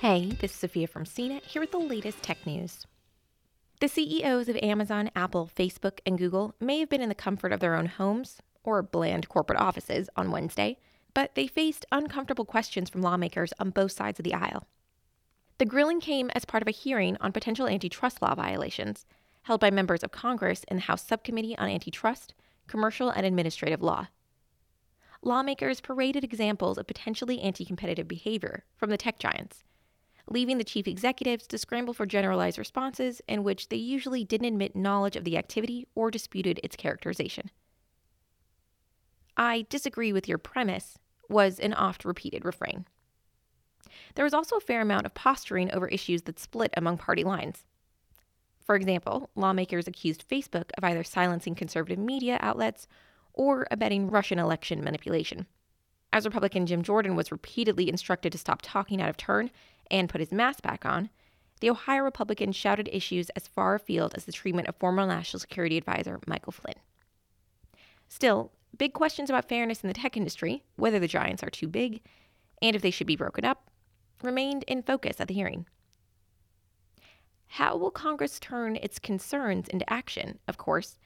Hey, this is Sophia from CNET here with the latest tech news. The CEOs of Amazon, Apple, Facebook, and Google may have been in the comfort of their own homes or bland corporate offices on Wednesday, but they faced uncomfortable questions from lawmakers on both sides of the aisle. The grilling came as part of a hearing on potential antitrust law violations held by members of Congress in the House Subcommittee on Antitrust, Commercial, and Administrative Law. Lawmakers paraded examples of potentially anti competitive behavior from the tech giants, leaving the chief executives to scramble for generalized responses in which they usually didn't admit knowledge of the activity or disputed its characterization. I disagree with your premise, was an oft repeated refrain. There was also a fair amount of posturing over issues that split among party lines. For example, lawmakers accused Facebook of either silencing conservative media outlets or abetting Russian election manipulation. As Republican Jim Jordan was repeatedly instructed to stop talking out of turn and put his mask back on, the Ohio Republican shouted issues as far afield as the treatment of former National Security Advisor Michael Flynn. Still, big questions about fairness in the tech industry, whether the giants are too big, and if they should be broken up, remained in focus at the hearing. How will Congress turn its concerns into action, of course,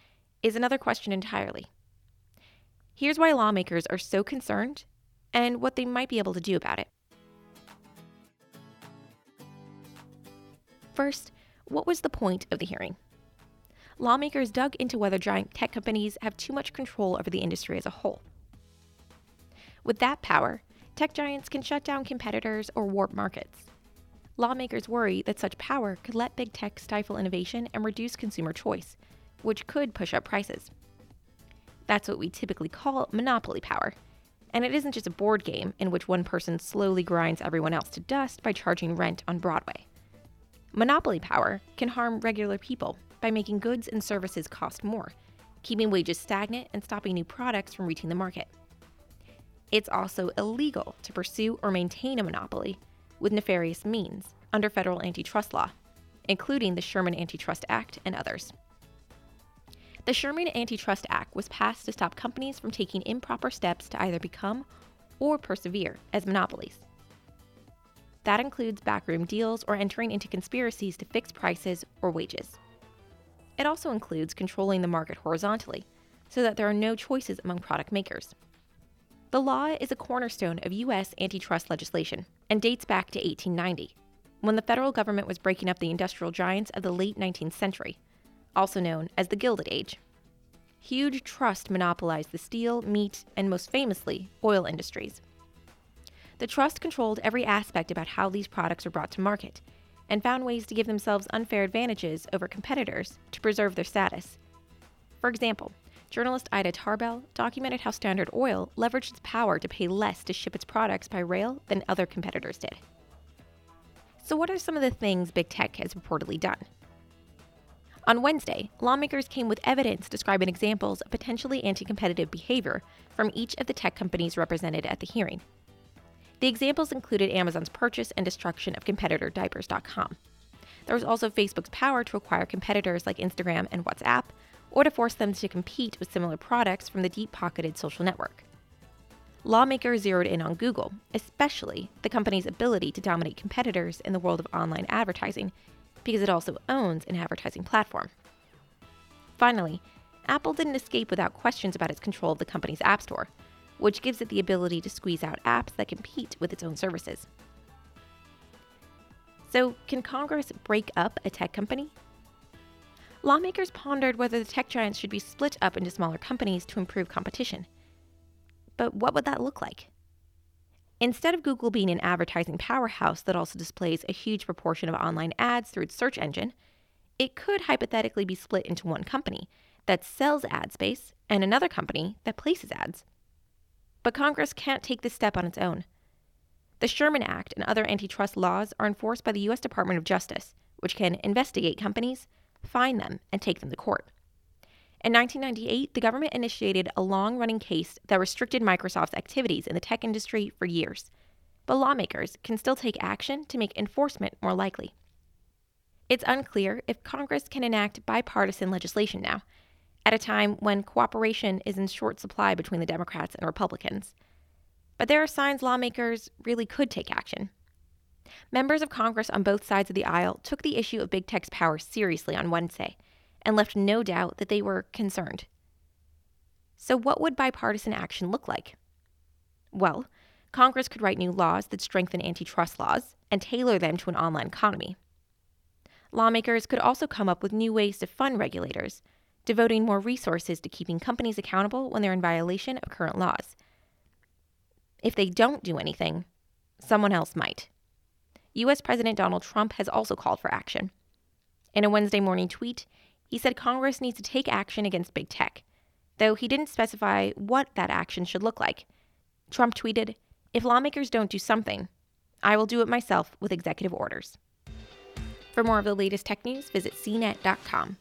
is another question entirely. Here's why lawmakers are so concerned and what they might be able to do about it. First, what was the point of the hearing? Lawmakers dug into whether giant tech companies have too much control over the industry as a whole. With that power, tech giants can shut down competitors or warp markets. Lawmakers worry that such power could let big tech stifle innovation and reduce consumer choice, which could push up prices. That's what we typically call monopoly power. And it isn't just a board game in which one person slowly grinds everyone else to dust by charging rent on Broadway. Monopoly power can harm regular people by making goods and services cost more, keeping wages stagnant and stopping new products from reaching the market. It's also illegal to pursue or maintain a monopoly with nefarious means under federal antitrust law, including the Sherman Antitrust Act and others. The Sherman Antitrust Act was passed to stop companies from taking improper steps to either become or persevere as monopolies. That includes backroom deals or entering into conspiracies to fix prices or wages. It also includes controlling the market horizontally so that there are no choices among product makers. The law is a cornerstone of U.S. antitrust legislation and dates back to 1890, when the federal government was breaking up the industrial giants of the late 19th century, also known as the Gilded Age. Huge trust monopolized the steel, meat, and most famously, oil industries. The trust controlled every aspect about how these products were brought to market and found ways to give themselves unfair advantages over competitors to preserve their status. For example, journalist Ida Tarbell documented how Standard Oil leveraged its power to pay less to ship its products by rail than other competitors did. So, what are some of the things big tech has reportedly done? On Wednesday, lawmakers came with evidence describing examples of potentially anti competitive behavior from each of the tech companies represented at the hearing. The examples included Amazon's purchase and destruction of competitor diapers.com. There was also Facebook's power to acquire competitors like Instagram and WhatsApp, or to force them to compete with similar products from the deep pocketed social network. Lawmakers zeroed in on Google, especially the company's ability to dominate competitors in the world of online advertising, because it also owns an advertising platform. Finally, Apple didn't escape without questions about its control of the company's App Store, which gives it the ability to squeeze out apps that compete with its own services. So, can Congress break up a tech company? Lawmakers pondered whether the tech giants should be split up into smaller companies to improve competition. But what would that look like? Instead of Google being an advertising powerhouse that also displays a huge proportion of online ads through its search engine, it could hypothetically be split into one company that sells ad space and another company that places ads. But Congress can't take this step on its own. The Sherman Act and other antitrust laws are enforced by the U.S. Department of Justice, which can investigate companies, fine them, and take them to court. In 1998, the government initiated a long running case that restricted Microsoft's activities in the tech industry for years. But lawmakers can still take action to make enforcement more likely. It's unclear if Congress can enact bipartisan legislation now, at a time when cooperation is in short supply between the Democrats and Republicans. But there are signs lawmakers really could take action. Members of Congress on both sides of the aisle took the issue of big tech's power seriously on Wednesday and left no doubt that they were concerned. So, what would bipartisan action look like? Well, Congress could write new laws that strengthen antitrust laws and tailor them to an online economy. Lawmakers could also come up with new ways to fund regulators, devoting more resources to keeping companies accountable when they're in violation of current laws. If they don't do anything, someone else might. U.S. President Donald Trump has also called for action. In a Wednesday morning tweet, he said Congress needs to take action against big tech, though he didn't specify what that action should look like. Trump tweeted, If lawmakers don't do something, I will do it myself with executive orders. For more of the latest tech news, visit cnet.com.